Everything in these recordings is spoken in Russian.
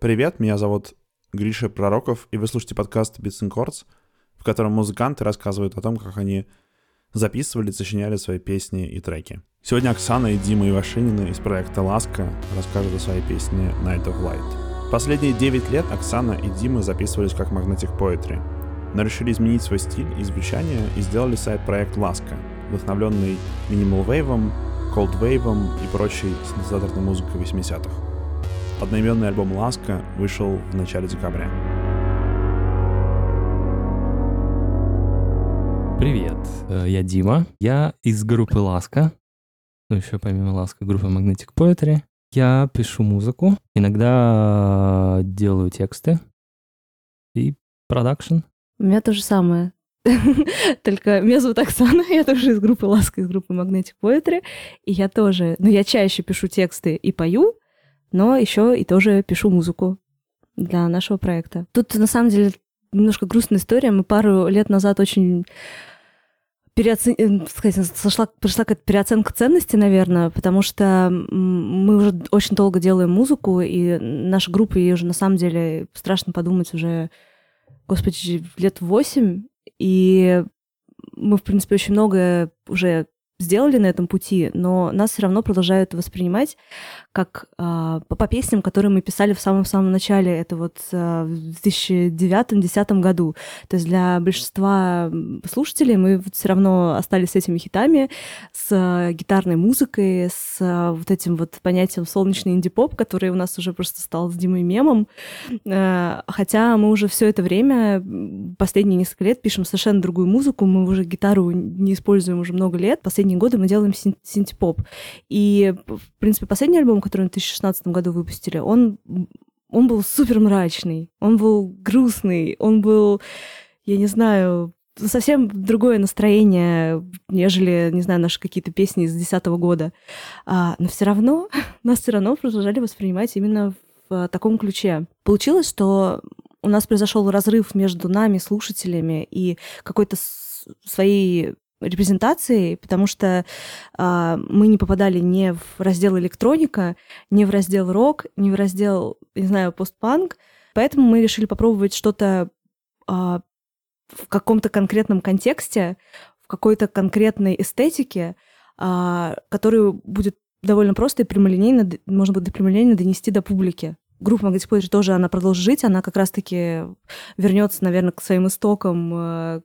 Привет, меня зовут Гриша Пророков, и вы слушаете подкаст Beats and Chords, в котором музыканты рассказывают о том, как они записывали, сочиняли свои песни и треки. Сегодня Оксана и Дима Ивашинины из проекта «Ласка» расскажут о своей песне «Night of Light». Последние 9 лет Оксана и Дима записывались как Magnetic Poetry, но решили изменить свой стиль и звучание и сделали сайт-проект «Ласка», вдохновленный минимал вейвом, колд вейвом и прочей синтезаторной музыкой 80-х. Одноименный альбом «Ласка» вышел в начале декабря. Привет, э, я Дима. Я из группы Ласка. Ну, еще помимо Ласка, группа Magnetic Poetry. Я пишу музыку, иногда делаю тексты и продакшн. У меня то же самое. Только меня зовут Оксана, я тоже из группы Ласка, из группы Magnetic Poetry. И я тоже, ну, я чаще пишу тексты и пою, но еще и тоже пишу музыку для нашего проекта. Тут, на самом деле, немножко грустная история. Мы пару лет назад очень переоцен... Э, сказать, сошла, пришла какая-то переоценка ценности, наверное, потому что мы уже очень долго делаем музыку, и наша группа, ей уже на самом деле страшно подумать уже, господи, лет восемь, и мы, в принципе, очень многое уже сделали на этом пути, но нас все равно продолжают воспринимать как э, по, песням, которые мы писали в самом-самом начале, это вот э, в 2009-2010 году. То есть для большинства слушателей мы вот все равно остались с этими хитами, с э, гитарной музыкой, с э, вот этим вот понятием солнечный инди-поп, который у нас уже просто стал с Димой мемом. Э, хотя мы уже все это время, последние несколько лет, пишем совершенно другую музыку, мы уже гитару не используем уже много лет. Последние годы мы делаем синтепоп. И, в принципе, последний альбом, который в 2016 году выпустили, он, он был супер мрачный, он был грустный, он был, я не знаю, совсем другое настроение, нежели, не знаю, наши какие-то песни из 2010 года. А, но все равно, нас все равно продолжали воспринимать именно в таком ключе. Получилось, что у нас произошел разрыв между нами, слушателями, и какой-то своей репрезентацией, потому что э, мы не попадали ни в раздел электроника, ни в раздел рок, ни в раздел, не знаю, постпанк. Поэтому мы решили попробовать что-то э, в каком-то конкретном контексте, в какой-то конкретной эстетике, э, которую будет довольно просто и прямолинейно, можно будет прямолинейно донести до публики. Группа Poetry тоже, она продолжит жить, она как раз-таки вернется, наверное, к своим истокам. То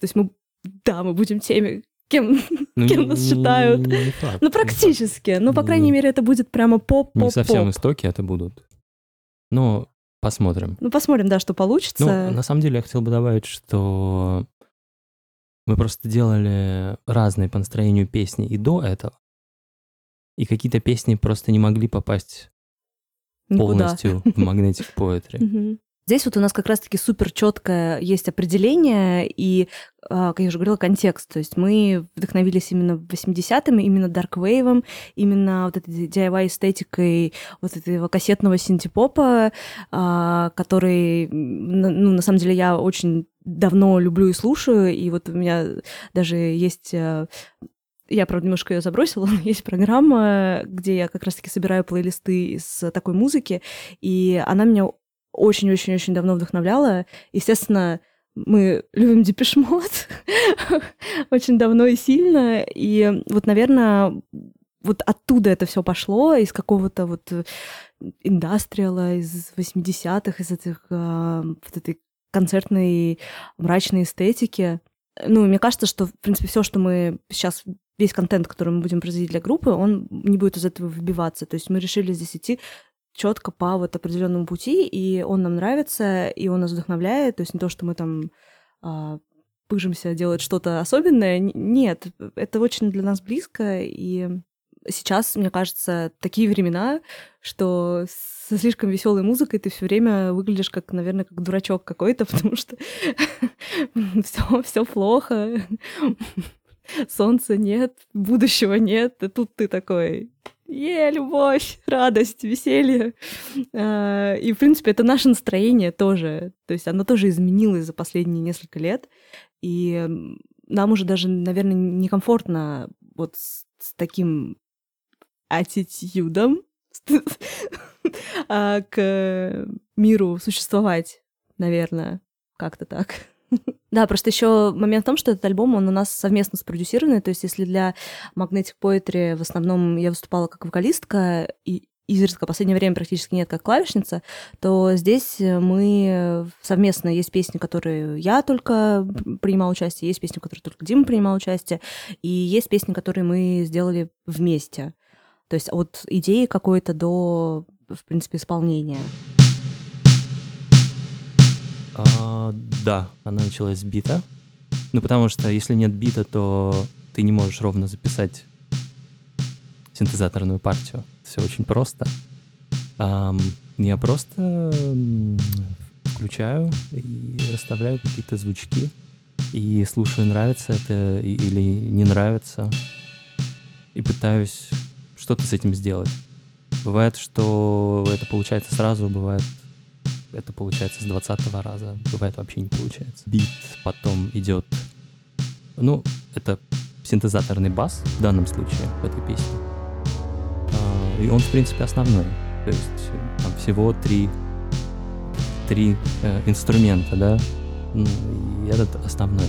есть мы да, мы будем теми, кем, ну, кем нас считают. Не факт, ну, практически. Ну, по крайней мере, это будет прямо поп поп Не совсем истоки это будут. Но посмотрим. Ну, посмотрим, да, что получится. Ну, на самом деле, я хотел бы добавить, что мы просто делали разные по настроению песни и до этого. И какие-то песни просто не могли попасть Никуда. полностью в Magnetic Poetry. Здесь вот у нас как раз-таки супер четкое есть определение и, а, как я уже говорила, контекст. То есть мы вдохновились именно 80-ми, именно Wave, именно вот этой DIY-эстетикой вот этого кассетного синтепопа, а, который, ну, на самом деле, я очень давно люблю и слушаю, и вот у меня даже есть а, я, правда, немножко ее забросила, но есть программа, где я как раз-таки собираю плейлисты из такой музыки, и она меня очень-очень-очень давно вдохновляла. Естественно, мы любим Депешмот очень давно и сильно. И вот, наверное, вот оттуда это все пошло, из какого-то вот индастриала, из 80-х, из этих, э, вот этой концертной мрачной эстетики. Ну, мне кажется, что, в принципе, все, что мы сейчас весь контент, который мы будем производить для группы, он не будет из этого выбиваться. То есть мы решили здесь идти четко по вот определенному пути, и он нам нравится, и он нас вдохновляет. То есть не то, что мы там а, пыжимся делать что-то особенное. Нет, это очень для нас близко, и сейчас, мне кажется, такие времена, что со слишком веселой музыкой ты все время выглядишь как, наверное, как дурачок какой-то, потому что все, все плохо, солнца нет, будущего нет, и тут ты такой, е, любовь, радость, веселье. А, и, в принципе, это наше настроение тоже. То есть оно тоже изменилось за последние несколько лет. И нам уже даже, наверное, некомфортно вот с, с таким аттитюдом, а, к миру существовать, наверное, как-то так. Да, просто еще момент в том, что этот альбом, он у нас совместно спродюсированный, то есть если для Magnetic Poetry в основном я выступала как вокалистка, и изредка в последнее время практически нет как клавишница, то здесь мы совместно есть песни, которые я только принимала участие, есть песни, в которых только Дима принимал участие, и есть песни, которые мы сделали вместе. То есть от идеи какой-то до, в принципе, исполнения. А, да, она началась с бита. Ну, потому что если нет бита, то ты не можешь ровно записать синтезаторную партию. Все очень просто. Um, я просто включаю и расставляю какие-то звучки и слушаю, нравится это или не нравится, и пытаюсь что-то с этим сделать. Бывает, что это получается сразу, бывает, это получается с 20 раза, бывает вообще не получается. Бит потом идет, ну, это синтезаторный бас в данном случае в этой песне. А, и он, в принципе, основной. То есть там всего три, три э, инструмента, да, ну, и этот основной.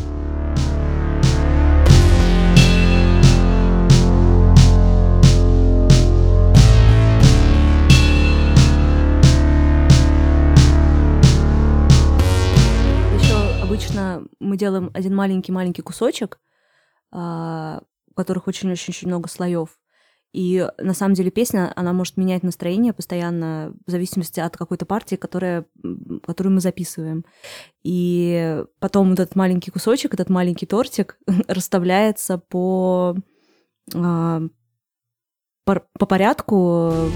Мы делаем один маленький-маленький кусочек, а, у которых очень-очень-очень много слоев. И на самом деле песня, она может менять настроение постоянно в зависимости от какой-то партии, которая, которую мы записываем. И потом вот этот маленький кусочек, этот маленький тортик расставляется по, а, по, по порядку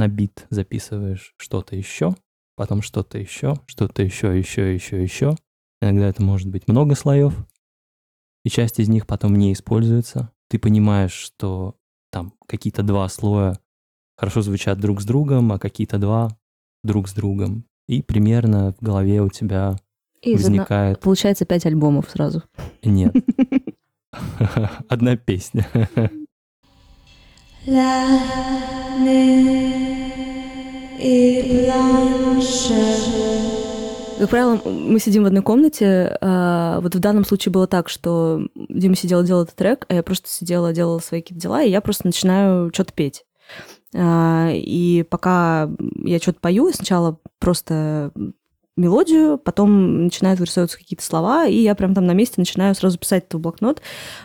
на бит записываешь что-то еще, потом что-то еще, что-то еще, еще, еще, еще. Иногда это может быть много слоев, и часть из них потом не используется. Ты понимаешь, что там какие-то два слоя хорошо звучат друг с другом, а какие-то два друг с другом. И примерно в голове у тебя и возникает... Одна... Получается пять альбомов сразу. Нет. Одна песня. Как правило, мы сидим в одной комнате. А, вот в данном случае было так, что Дима сидел, делал этот трек, а я просто сидела, делала свои какие-то дела, и я просто начинаю что-то петь. А, и пока я что-то пою, сначала просто мелодию, потом начинают вырисовываться какие-то слова, и я прям там на месте начинаю сразу писать в блокнот,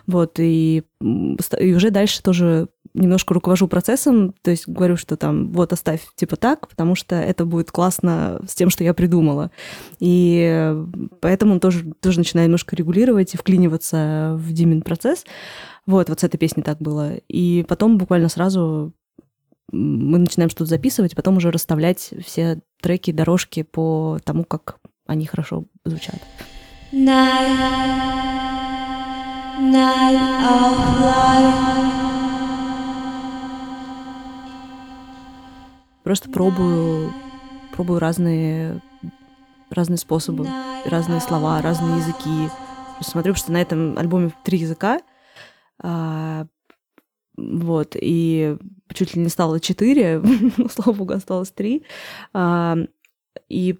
вот, и, и уже дальше тоже немножко руковожу процессом, то есть говорю, что там вот оставь типа так, потому что это будет классно с тем, что я придумала. И поэтому он тоже, тоже начинает немножко регулировать и вклиниваться в Димин процесс. Вот, вот с этой песней так было. И потом буквально сразу мы начинаем что-то записывать, потом уже расставлять все треки, дорожки по тому, как они хорошо звучат. Night, night of life. Просто пробую, пробую разные, разные способы, разные слова, разные языки. Смотрю, что на этом альбоме три языка, а, вот, и чуть ли не стало четыре, слава богу, осталось три. А, и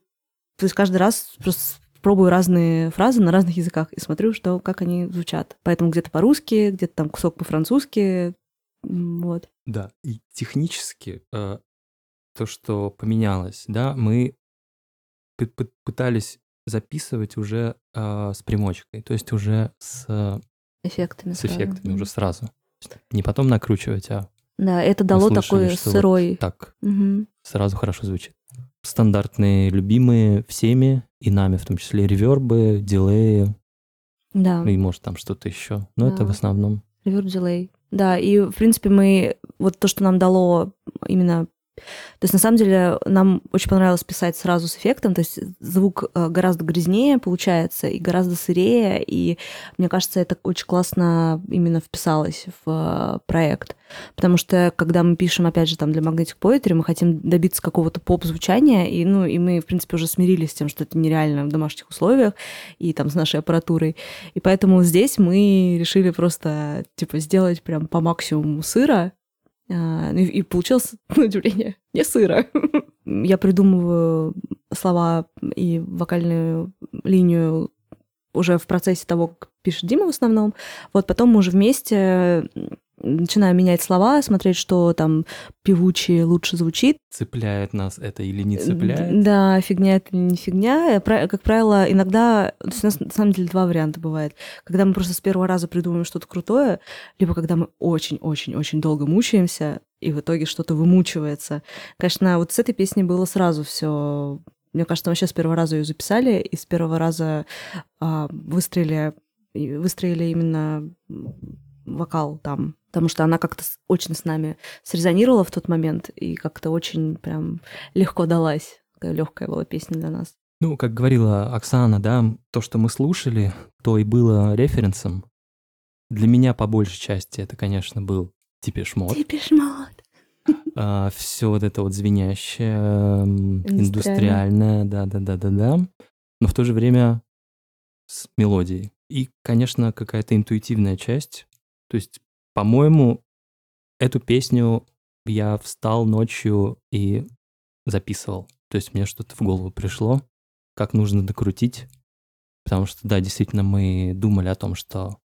то есть каждый раз просто пробую разные фразы на разных языках и смотрю, что, как они звучат. Поэтому где-то по-русски, где-то там кусок по-французски, вот. Да, и технически э, то, что поменялось, да, мы пытались записывать уже э, с примочкой, то есть уже с эффектами, с эффектами уже сразу, не потом накручивать, а да, это дало слышали, такой сырой. Вот так угу. сразу хорошо звучит. Стандартные, любимые всеми и нами, в том числе ревербы, дилеи. Да. И может там что-то еще. Но да. это в основном. Реверб, дилей. Да, и в принципе мы вот то, что нам дало именно То есть, на самом деле, нам очень понравилось писать сразу с эффектом, то есть звук э, гораздо грязнее получается и гораздо сырее, и мне кажется, это очень классно именно вписалось в э, проект. Потому что, когда мы пишем, опять же, там для Magnetic Poetry, мы хотим добиться какого-то поп-звучания, и, ну, и мы, в принципе, уже смирились с тем, что это нереально в домашних условиях и там с нашей аппаратурой. И поэтому здесь мы решили просто, типа, сделать прям по максимуму сыра, и получилось, на удивление, не сыро. Я придумываю слова и вокальную линию уже в процессе того, как пишет Дима в основном. Вот потом мы уже вместе начинаю менять слова, смотреть, что там певучее лучше звучит. Цепляет нас это или не цепляет? Да, фигня это или не фигня. Как правило, иногда... То есть у нас на самом деле два варианта бывает. Когда мы просто с первого раза придумываем что-то крутое, либо когда мы очень-очень-очень долго мучаемся, и в итоге что-то вымучивается. Конечно, вот с этой песней было сразу все мне кажется, вообще с первого раза ее записали, и с первого раза а, выстроили, выстроили именно вокал там, потому что она как-то очень с нами срезонировала в тот момент и как-то очень прям легко далась. Такая легкая была песня для нас. Ну, как говорила Оксана, да, то, что мы слушали, то и было референсом. Для меня по большей части это, конечно, был Типешмот. Типешмот. А, все вот это вот звенящее, индустриальное, да-да-да-да-да. Но в то же время с мелодией. И, конечно, какая-то интуитивная часть, то есть, по-моему, эту песню я встал ночью и записывал. То есть мне что-то в голову пришло, как нужно докрутить. Потому что, да, действительно, мы думали о том, что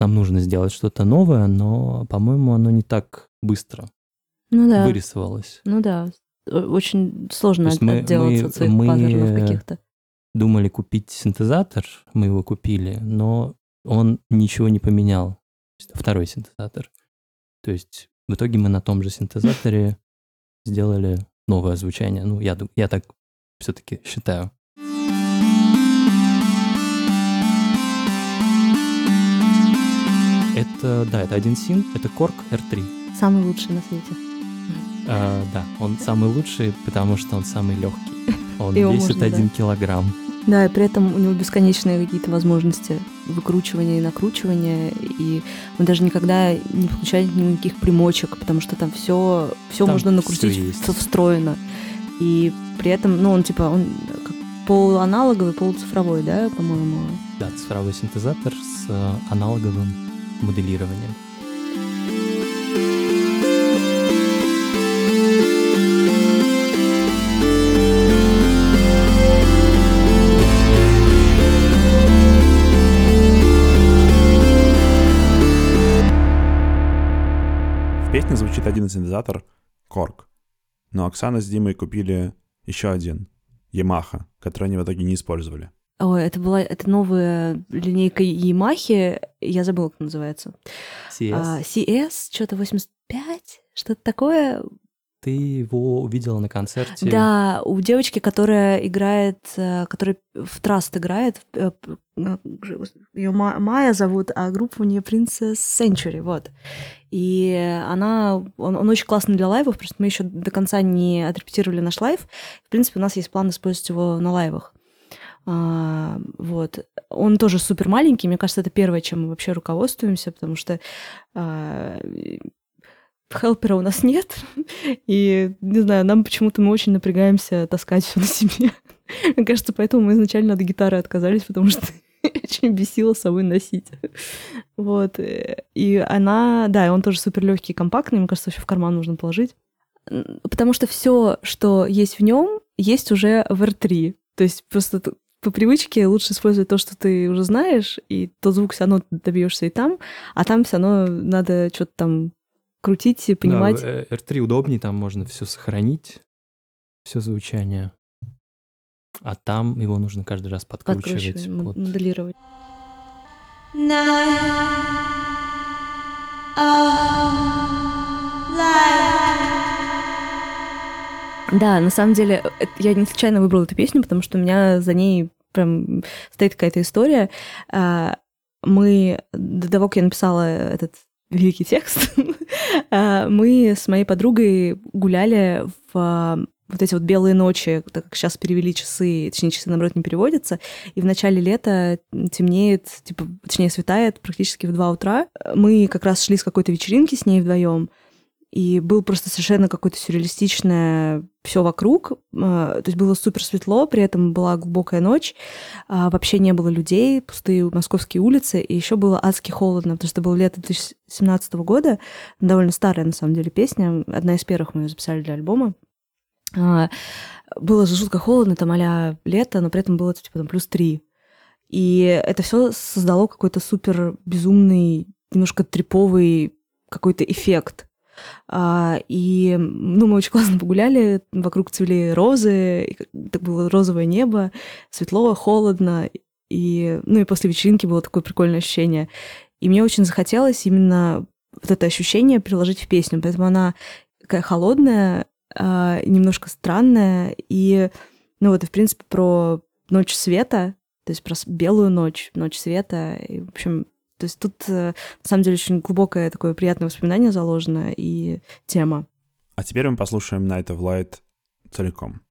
нам нужно сделать что-то новое, но, по-моему, оно не так быстро ну, да. вырисовалось. Ну да, очень сложно от, мы, отделаться мы, от своих мы паттернов каких-то. Думали купить синтезатор, мы его купили, но он ничего не поменял второй синтезатор. То есть в итоге мы на том же синтезаторе сделали новое звучание. Ну, я, я так все-таки считаю. Это, да, это один син, это Korg R3. Самый лучший на свете. А, да, он самый лучший, потому что он самый легкий. Он весит один килограмм. Да, и при этом у него бесконечные какие-то возможности выкручивания и накручивания, и мы даже никогда не включали никаких примочек, потому что там все, все можно накрутить, все встроено. И при этом, ну, он типа, он как полуаналоговый, полуцифровой, да, по-моему? Да, цифровой синтезатор с э, аналоговым моделированием. Один синтезатор Корг. Но Оксана с Димой купили еще один Yamaha, который они в итоге не использовали. Ой, это была это новая линейка Yamaha, я забыла, как называется. CS. А, CS, что-то 85, что-то такое. Ты его увидела на концерте? Да, у девочки, которая играет, э, которая в Траст играет, э, ее Майя зовут, а группа у нее Princess Century, вот. И она, он, он очень классный для лайвов, просто мы еще до конца не отрепетировали наш лайв. В принципе, у нас есть план использовать его на лайвах. А, вот. Он тоже супер маленький. Мне кажется, это первое, чем мы вообще руководствуемся, потому что а, хелпера у нас нет. И, не знаю, нам почему-то мы очень напрягаемся таскать все на себе. Мне кажется, поэтому мы изначально от гитары отказались, потому что очень бесило с собой носить. Вот. И она, да, и он тоже супер легкий и компактный, мне кажется, вообще в карман нужно положить. Потому что все, что есть в нем, есть уже в R3. То есть просто по привычке лучше использовать то, что ты уже знаешь, и тот звук все равно добьешься и там, а там все равно надо что-то там крутить и понимать. Да, R3 удобнее, там можно все сохранить, все звучание. А там его нужно каждый раз подкручивать. Под... моделировать. Да, на самом деле, я не случайно выбрала эту песню, потому что у меня за ней прям стоит какая-то история. А, мы до того, как я написала этот великий текст. А, мы с моей подругой гуляли в а, вот эти вот белые ночи, так как сейчас перевели часы, точнее, часы, наоборот, не переводятся, и в начале лета темнеет, типа, точнее, светает практически в 2 утра. Мы как раз шли с какой-то вечеринки с ней вдвоем, и был просто совершенно какое-то сюрреалистичное все вокруг. А, то есть было супер светло, при этом была глубокая ночь, а, вообще не было людей, пустые московские улицы, и еще было адски холодно, потому что было лето 2017 года, довольно старая на самом деле песня, одна из первых мы ее записали для альбома. А, было жутко холодно, там а лето, но при этом было типа там плюс три. И это все создало какой-то супер безумный, немножко триповый какой-то эффект. А, и, ну, мы очень классно погуляли, вокруг цвели розы, так было розовое небо, светло, холодно, и, ну, и после вечеринки было такое прикольное ощущение. И мне очень захотелось именно вот это ощущение приложить в песню, поэтому она такая холодная, а, немножко странная, и, ну, вот, и, в принципе, про ночь света, то есть про белую ночь, ночь света, и, в общем, то есть тут, э, на самом деле, очень глубокое такое приятное воспоминание заложено и тема. А теперь мы послушаем Night of Light целиком.